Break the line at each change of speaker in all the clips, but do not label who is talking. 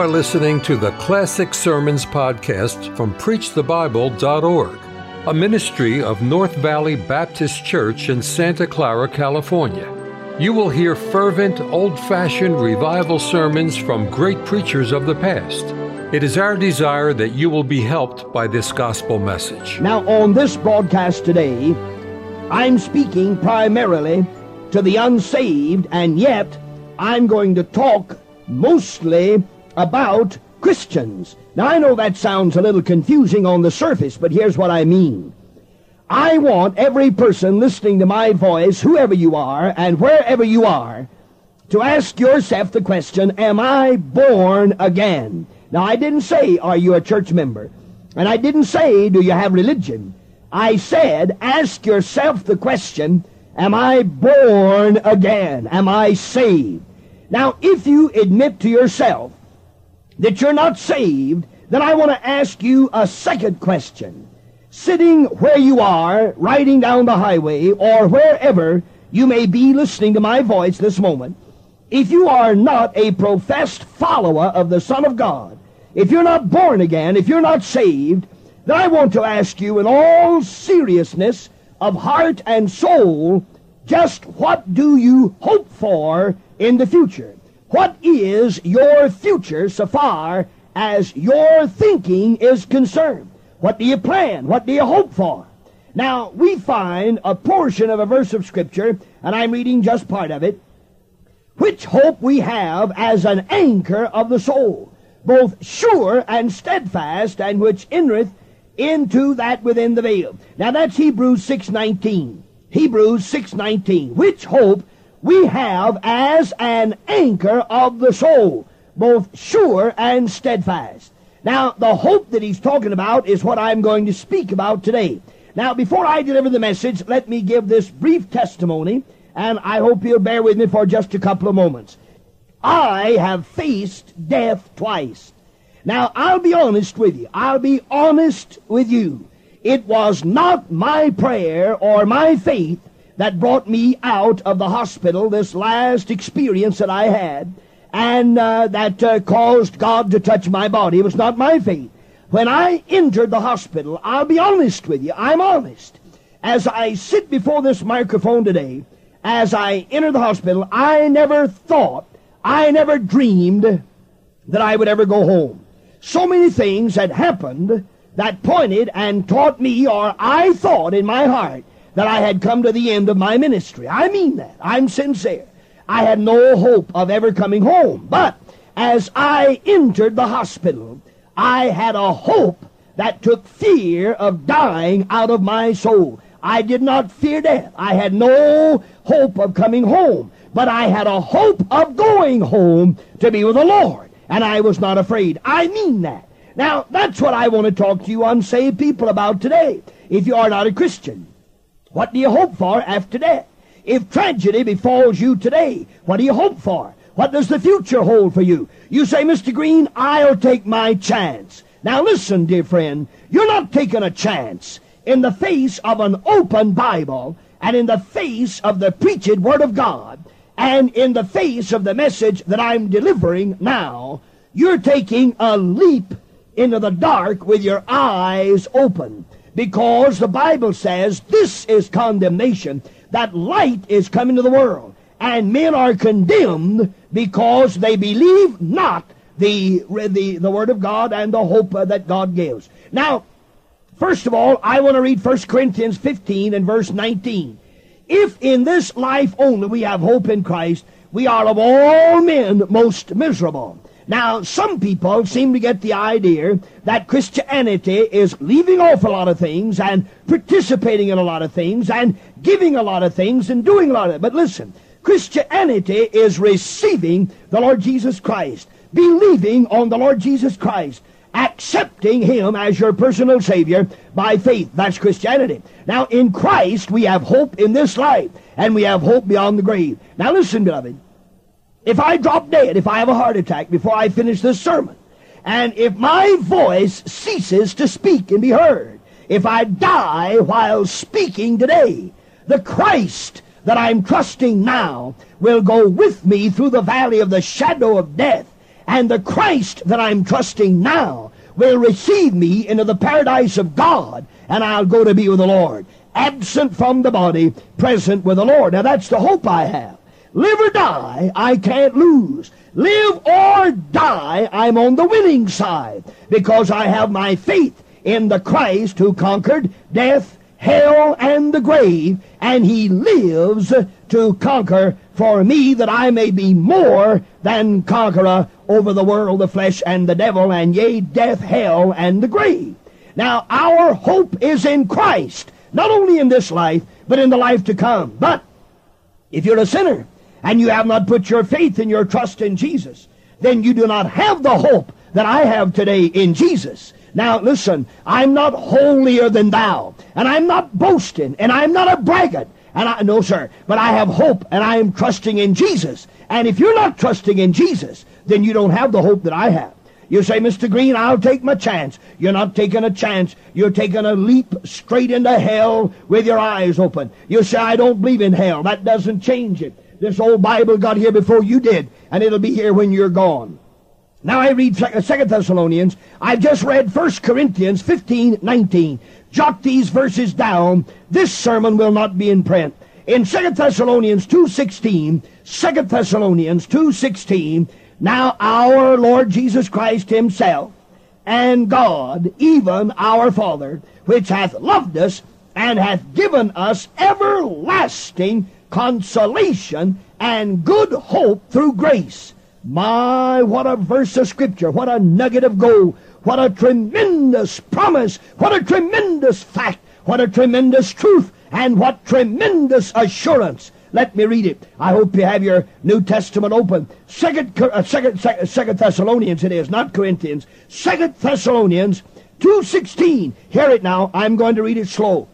are listening to the Classic Sermons podcast from PreachTheBible.org, a ministry of North Valley Baptist Church in Santa Clara, California. You will hear fervent, old fashioned revival sermons from great preachers of the past. It is our desire that you will be helped by this gospel message.
Now, on this broadcast today, I'm speaking primarily to the unsaved, and yet I'm going to talk mostly about Christians. Now, I know that sounds a little confusing on the surface, but here's what I mean. I want every person listening to my voice, whoever you are and wherever you are, to ask yourself the question, Am I born again? Now, I didn't say, Are you a church member? And I didn't say, Do you have religion? I said, Ask yourself the question, Am I born again? Am I saved? Now, if you admit to yourself that you're not saved, then I want to ask you a second question. Sitting where you are, riding down the highway, or wherever you may be listening to my voice this moment, if you are not a professed follower of the Son of God, if you're not born again, if you're not saved, then I want to ask you in all seriousness of heart and soul, just what do you hope for in the future. What is your future so far as your thinking is concerned? What do you plan? What do you hope for? Now, we find a portion of a verse of Scripture, and I'm reading just part of it, which hope we have as an anchor of the soul, both sure and steadfast, and which entereth into that within the veil. Now that's Hebrews 6.19. Hebrews 6.19. Which hope we have as an anchor of the soul, both sure and steadfast. Now, the hope that he's talking about is what I'm going to speak about today. Now, before I deliver the message, let me give this brief testimony, and I hope you'll bear with me for just a couple of moments. I have faced death twice. Now, I'll be honest with you. I'll be honest with you. It was not my prayer or my faith that brought me out of the hospital, this last experience that I had, and uh, that uh, caused God to touch my body. It was not my faith. When I entered the hospital, I'll be honest with you, I'm honest. As I sit before this microphone today, as I entered the hospital, I never thought, I never dreamed that I would ever go home. So many things had happened that pointed and taught me, or I thought in my heart, that I had come to the end of my ministry. I mean that. I'm sincere. I had no hope of ever coming home. But as I entered the hospital, I had a hope that took fear of dying out of my soul. I did not fear death. I had no hope of coming home. But I had a hope of going home to be with the Lord. And I was not afraid. I mean that. Now, that's what I want to talk to you unsaved people about today. If you are not a Christian, what do you hope for after death? If tragedy befalls you today, what do you hope for? What does the future hold for you? You say, Mr. Green, I'll take my chance. Now listen, dear friend, you're not taking a chance. In the face of an open Bible, and in the face of the preached Word of God, and in the face of the message that I'm delivering now, you're taking a leap into the dark with your eyes open because the Bible says this is condemnation, that light is coming to the world, and men are condemned because they believe not the, the, the Word of God and the hope uh, that God gives. Now, first of all, I want to read 1 Corinthians 15 and verse 19. If in this life only we have hope in Christ, we are of all men most miserable. Now, some people seem to get the idea that Christianity is leaving off a lot of things and participating in a lot of things and giving a lot of things and doing a lot of it. But listen, Christianity is receiving the Lord Jesus Christ, believing on the Lord Jesus Christ, accepting Him as your personal Savior by faith. That's Christianity. Now, in Christ, we have hope in this life, and we have hope beyond the grave. Now, listen, beloved. If I drop dead, if I have a heart attack before I finish this sermon, and if my voice ceases to speak and be heard, if I die while speaking today, the Christ that I'm trusting now will go with me through the valley of the shadow of death And the Christ that I'm trusting now will receive me into the paradise of God, and I'll go to be with the Lord. Absent from the body, present with the Lord. Now that's the hope I have. Live or die, I can't lose. Live or die, I'm on the winning side because I have my faith in the Christ who conquered death, hell, and the grave, and he lives to conquer for me that I may be more than conqueror over the world, the flesh, and the devil, and yea, death, hell, and the grave. Now, our hope is in Christ, not only in this life, but in the life to come. But if you're a sinner and you have not put your faith and your trust in Jesus, then you do not have the hope that I have today in Jesus. Now listen, I'm not holier than thou, and I'm not boasting, and I'm not a braggart, and I no sir, but I have hope, and I am trusting in Jesus. And if you're not trusting in Jesus, then you don't have the hope that I have. You say, Mr. Green, I'll take my chance. You're not taking a chance. You're taking a leap straight into hell with your eyes open. You say, I don't believe in hell. That doesn't change it. This old Bible got here before you did, and it'll be here when you're gone. Now I read uh, Second Thessalonians. I've just read First Corinthians 15, 19. Jot these verses down. This sermon will not be in print. In Second Thessalonians 2.16, 2 Thessalonians 2.16, now our Lord Jesus Christ himself and God, even our Father, which hath loved us and hath given us everlasting consolation and good hope through grace my, what a verse of Scripture. What a nugget of gold. What a tremendous promise. What a tremendous fact. What a tremendous truth. And what tremendous assurance. Let me read it. I hope you have your New Testament open. Second, uh, second, second, second Thessalonians it is, not Corinthians. Second Thessalonians 2.16. Hear it now. I'm going to read it slow.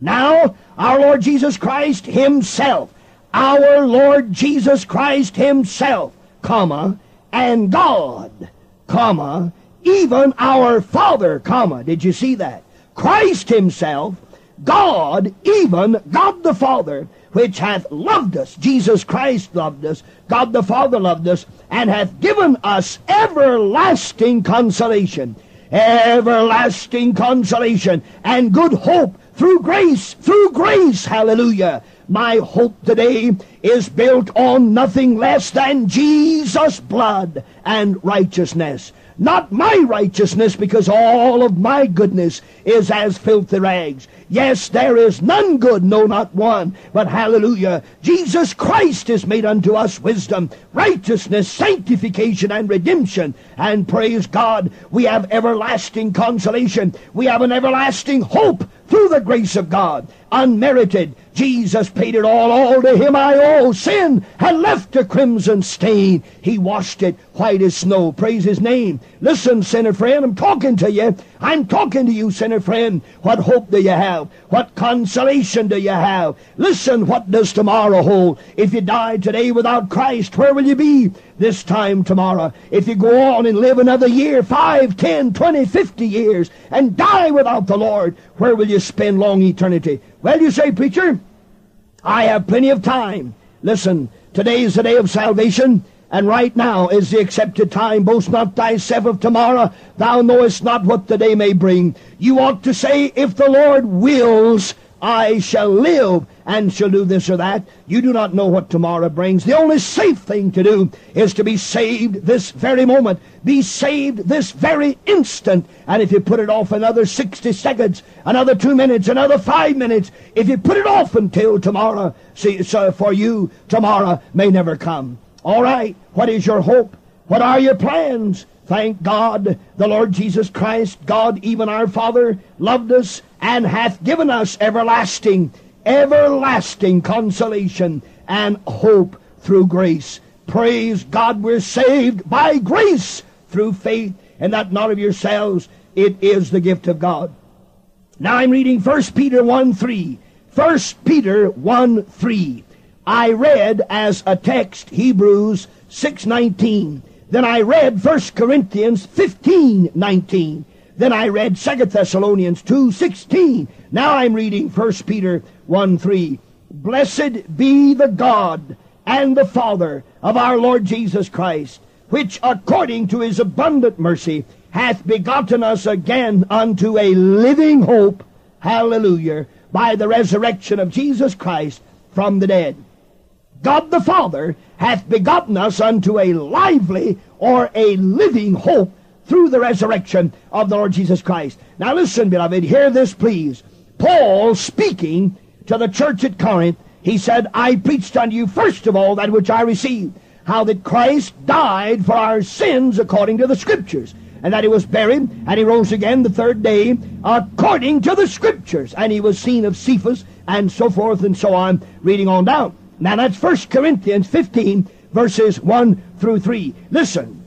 Now, our Lord Jesus Christ himself, our Lord Jesus Christ himself, comma, and God, comma, even our Father, comma. Did you see that? Christ himself, God, even God the Father, which hath loved us, Jesus Christ loved us, God the Father loved us, and hath given us everlasting consolation, everlasting consolation, and good hope through grace, through grace, hallelujah, my hope today is built on nothing less than Jesus' blood and righteousness. Not my righteousness, because all of my goodness is as filthy rags. Yes, there is none good, no, not one. But hallelujah, Jesus Christ is made unto us wisdom, righteousness, sanctification, and redemption. And praise God, we have everlasting consolation. We have an everlasting hope through the grace of God, unmerited. Jesus paid it all, all to him I owe. Sin had left a crimson stain. He washed it white as snow. Praise his name. Listen, sinner friend, I'm talking to you. I'm talking to you, sinner friend. What hope do you have? What consolation do you have? Listen, what does tomorrow hold? If you die today without Christ, where will you be this time tomorrow? If you go on and live another year, five, ten, twenty, fifty years, and die without the Lord, where will you spend long eternity? Well, you say, preacher, I have plenty of time. Listen, today is the day of salvation. And right now is the accepted time. Boast not thyself of tomorrow. Thou knowest not what the day may bring. You ought to say, if the Lord wills, I shall live and shall do this or that. You do not know what tomorrow brings. The only safe thing to do is to be saved this very moment. Be saved this very instant. And if you put it off another 60 seconds, another two minutes, another five minutes, if you put it off until tomorrow, see, so for you, tomorrow may never come. All right, what is your hope? What are your plans? Thank God, the Lord Jesus Christ, God, even our Father, loved us and hath given us everlasting, everlasting consolation and hope through grace. Praise God, we're saved by grace through faith, and that not of yourselves. It is the gift of God. Now I'm reading 1 Peter 1 3. 1 Peter 1 3. I read as a text Hebrews 6:19. Then I read 1 Corinthians 15:19. Then I read 2 Thessalonians 2:16. Now I'm reading 1 Peter 1:3. Blessed be the God and the Father of our Lord Jesus Christ, which according to his abundant mercy hath begotten us again unto a living hope, hallelujah, by the resurrection of Jesus Christ from the dead. God the Father hath begotten us unto a lively or a living hope through the resurrection of the Lord Jesus Christ. Now listen, beloved, hear this please. Paul speaking to the church at Corinth, he said, I preached unto you first of all that which I received, how that Christ died for our sins according to the Scriptures, and that he was buried, and he rose again the third day according to the Scriptures, and he was seen of Cephas, and so forth and so on, reading on down. Now that's 1 Corinthians 15, verses 1 through 3. Listen,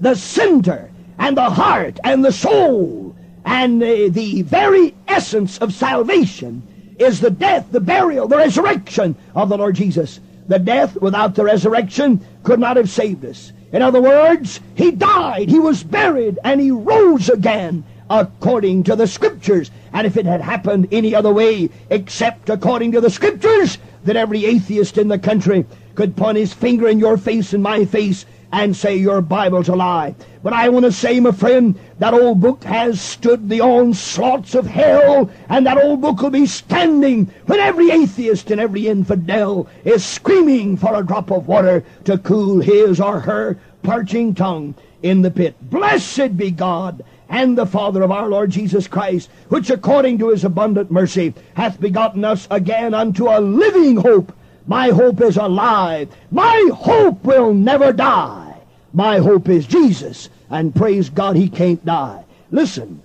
the center and the heart and the soul and uh, the very essence of salvation is the death, the burial, the resurrection of the Lord Jesus. The death without the resurrection could not have saved us. In other words, He died, He was buried, and He rose again according to the Scriptures. And if it had happened any other way except according to the Scriptures, that every atheist in the country could point his finger in your face and my face and say your Bible's a lie. But I want to say, my friend, that old book has stood the onslaughts of hell, and that old book will be standing when every atheist and every infidel is screaming for a drop of water to cool his or her parching tongue in the pit. Blessed be God and the Father of our Lord Jesus Christ, which according to his abundant mercy hath begotten us again unto a living hope. My hope is alive. My hope will never die. My hope is Jesus, and praise God he can't die. Listen,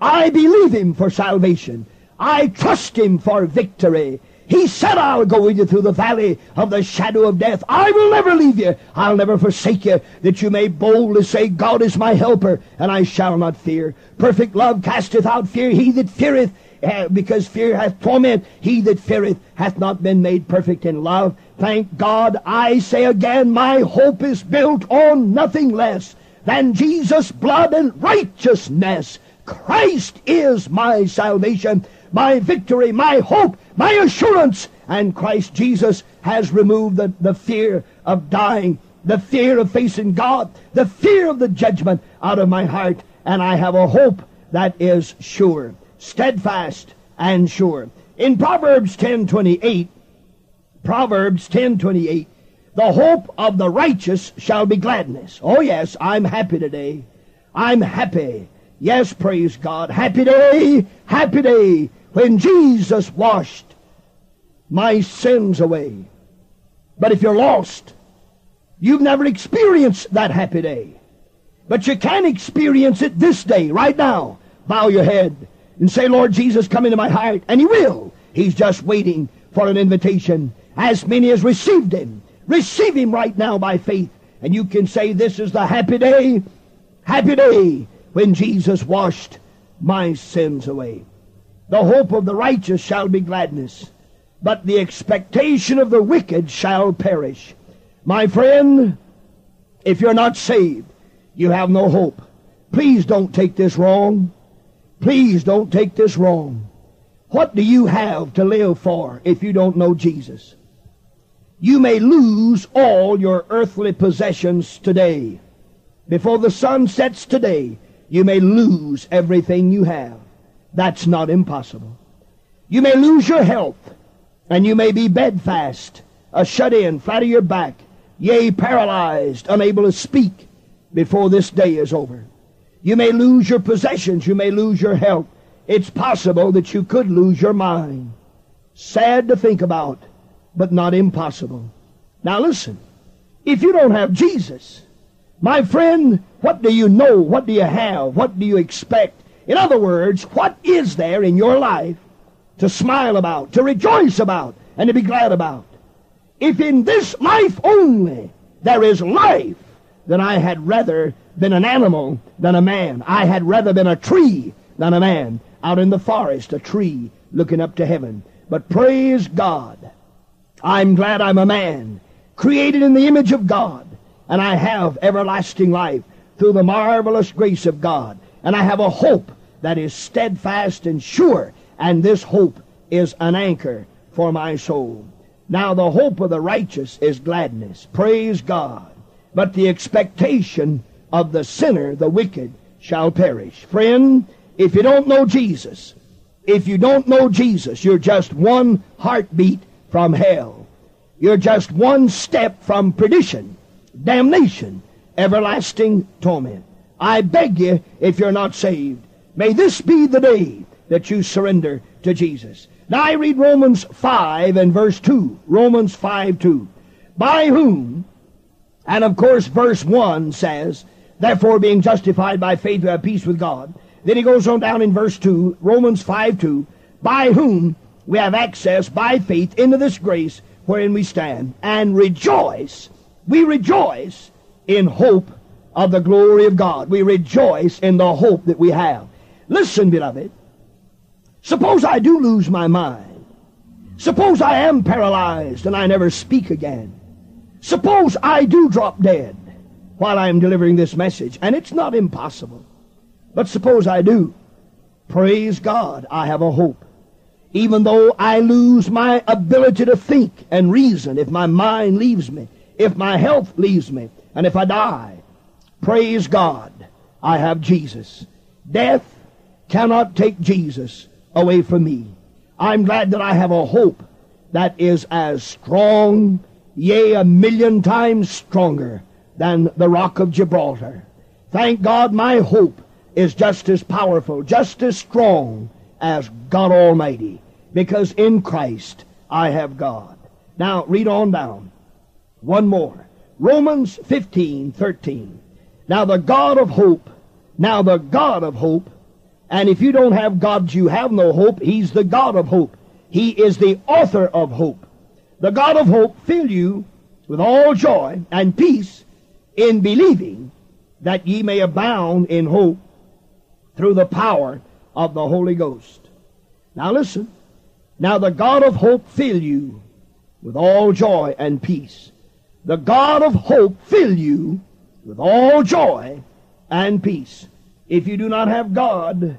I believe him for salvation. I trust him for victory. He said, I'll go with you through the valley of the shadow of death. I will never leave you. I'll never forsake you, that you may boldly say, God is my helper, and I shall not fear. Perfect love casteth out fear. He that feareth, uh, because fear hath torment, he that feareth hath not been made perfect in love. Thank God, I say again, my hope is built on nothing less than Jesus' blood and righteousness. Christ is my salvation my victory, my hope, my assurance. And Christ Jesus has removed the, the fear of dying, the fear of facing God, the fear of the judgment out of my heart. And I have a hope that is sure, steadfast and sure. In Proverbs 10:28, Proverbs 10:28, the hope of the righteous shall be gladness. Oh yes, I'm happy today. I'm happy. Yes, praise God. Happy day, happy day when Jesus washed my sins away. But if you're lost, you've never experienced that happy day. But you can experience it this day, right now. Bow your head and say, Lord Jesus, come into my heart. And He will. He's just waiting for an invitation. As many as received Him, receive Him right now by faith. And you can say, This is the happy day, happy day when Jesus washed my sins away. The hope of the righteous shall be gladness, but the expectation of the wicked shall perish. My friend, if you're not saved, you have no hope. Please don't take this wrong. Please don't take this wrong. What do you have to live for if you don't know Jesus? You may lose all your earthly possessions today. Before the sun sets today, you may lose everything you have. That's not impossible. You may lose your health, and you may be bedfast, a shut-in, flat of your back, yea, paralyzed, unable to speak before this day is over. You may lose your possessions, you may lose your health. It's possible that you could lose your mind. Sad to think about, but not impossible. Now listen, if you don't have Jesus, my friend, what do you know? What do you have? What do you expect? In other words, what is there in your life to smile about, to rejoice about, and to be glad about? If in this life only there is life, then I had rather been an animal than a man. I had rather been a tree than a man. Out in the forest, a tree looking up to heaven. But praise God, I'm glad I'm a man, created in the image of God, and I have everlasting life through the marvelous grace of God and I have a hope that is steadfast and sure, and this hope is an anchor for my soul. Now the hope of the righteous is gladness. Praise God. but the expectation of the sinner, the wicked, shall perish. Friend, if you don't know Jesus, if you don't know Jesus, you're just one heartbeat from hell. You're just one step from perdition, damnation, everlasting torment. I beg you, if you're not saved, may this be the day that you surrender to Jesus. Now I read Romans 5 and verse 2. Romans 5 2. By whom, and of course verse 1 says, Therefore being justified by faith we have peace with God. Then he goes on down in verse 2, Romans 5 2, By whom we have access by faith into this grace wherein we stand, and rejoice, we rejoice in hope of the glory of God. We rejoice in the hope that we have. Listen, beloved, Suppose I do lose my mind. Suppose I am paralyzed and I never speak again. Suppose I do drop dead while I am delivering this message, and it's not impossible. But suppose I do. Praise God, I have a hope. Even though I lose my ability to think and reason, if my mind leaves me, if my health leaves me, and if I die, praise God, I have Jesus. Death cannot take Jesus away from me. I'm glad that I have a hope that is as strong, yea, a million times stronger than the rock of Gibraltar. Thank God my hope is just as powerful, just as strong as God Almighty, because in Christ I have God. Now read on down. One more. Romans 15, 13. Now the God of hope, now the God of hope and if you don't have God, you have no hope. He's the God of hope. He is the author of hope. The God of hope fill you with all joy and peace in believing that ye may abound in hope through the power of the Holy Ghost. Now listen. Now the God of hope fill you with all joy and peace. The God of hope fill you with all joy and peace. If you do not have God,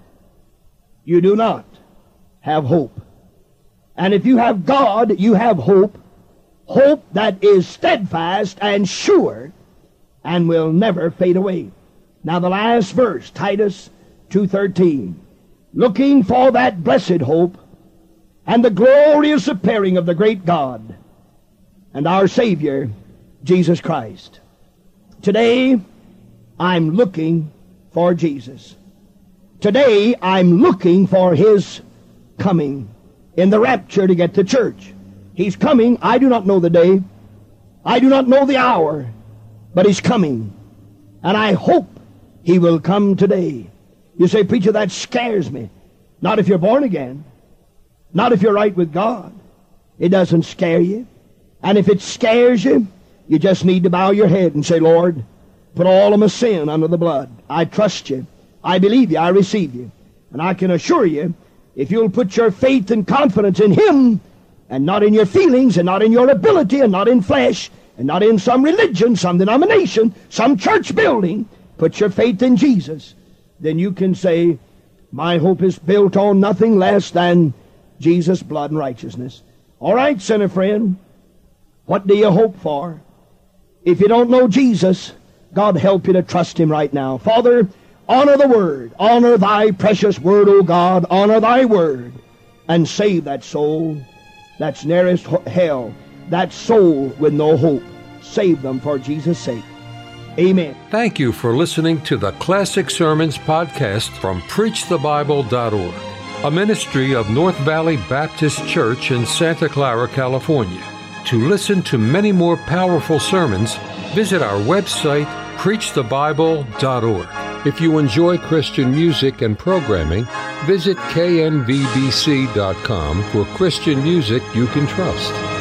you do not have hope. And if you have God, you have hope. Hope that is steadfast and sure and will never fade away. Now the last verse, Titus 2.13. Looking for that blessed hope and the glorious appearing of the great God and our Savior, Jesus Christ. Today, I'm looking for Jesus. Today, I'm looking for His coming in the rapture to get to church. He's coming. I do not know the day. I do not know the hour, but He's coming. And I hope He will come today. You say, Preacher, that scares me. Not if you're born again. Not if you're right with God. It doesn't scare you. And if it scares you, you just need to bow your head and say, Lord, Put all of my sin under the blood. I trust you. I believe you. I receive you. And I can assure you, if you'll put your faith and confidence in Him, and not in your feelings, and not in your ability, and not in flesh, and not in some religion, some denomination, some church building, put your faith in Jesus, then you can say, My hope is built on nothing less than Jesus' blood and righteousness. All right, sinner friend, what do you hope for? If you don't know Jesus, God help you to trust Him right now. Father, honor the Word. Honor Thy precious Word, O God. Honor Thy Word. And save that soul that's nearest hell. That soul with no hope. Save them for Jesus' sake. Amen.
Thank you for listening to the Classic Sermons podcast from PreachTheBible.org, a ministry of North Valley Baptist Church in Santa Clara, California. To listen to many more powerful sermons, visit our website preachthebible.org. If you enjoy Christian music and programming, visit knvbc.com for Christian music you can trust.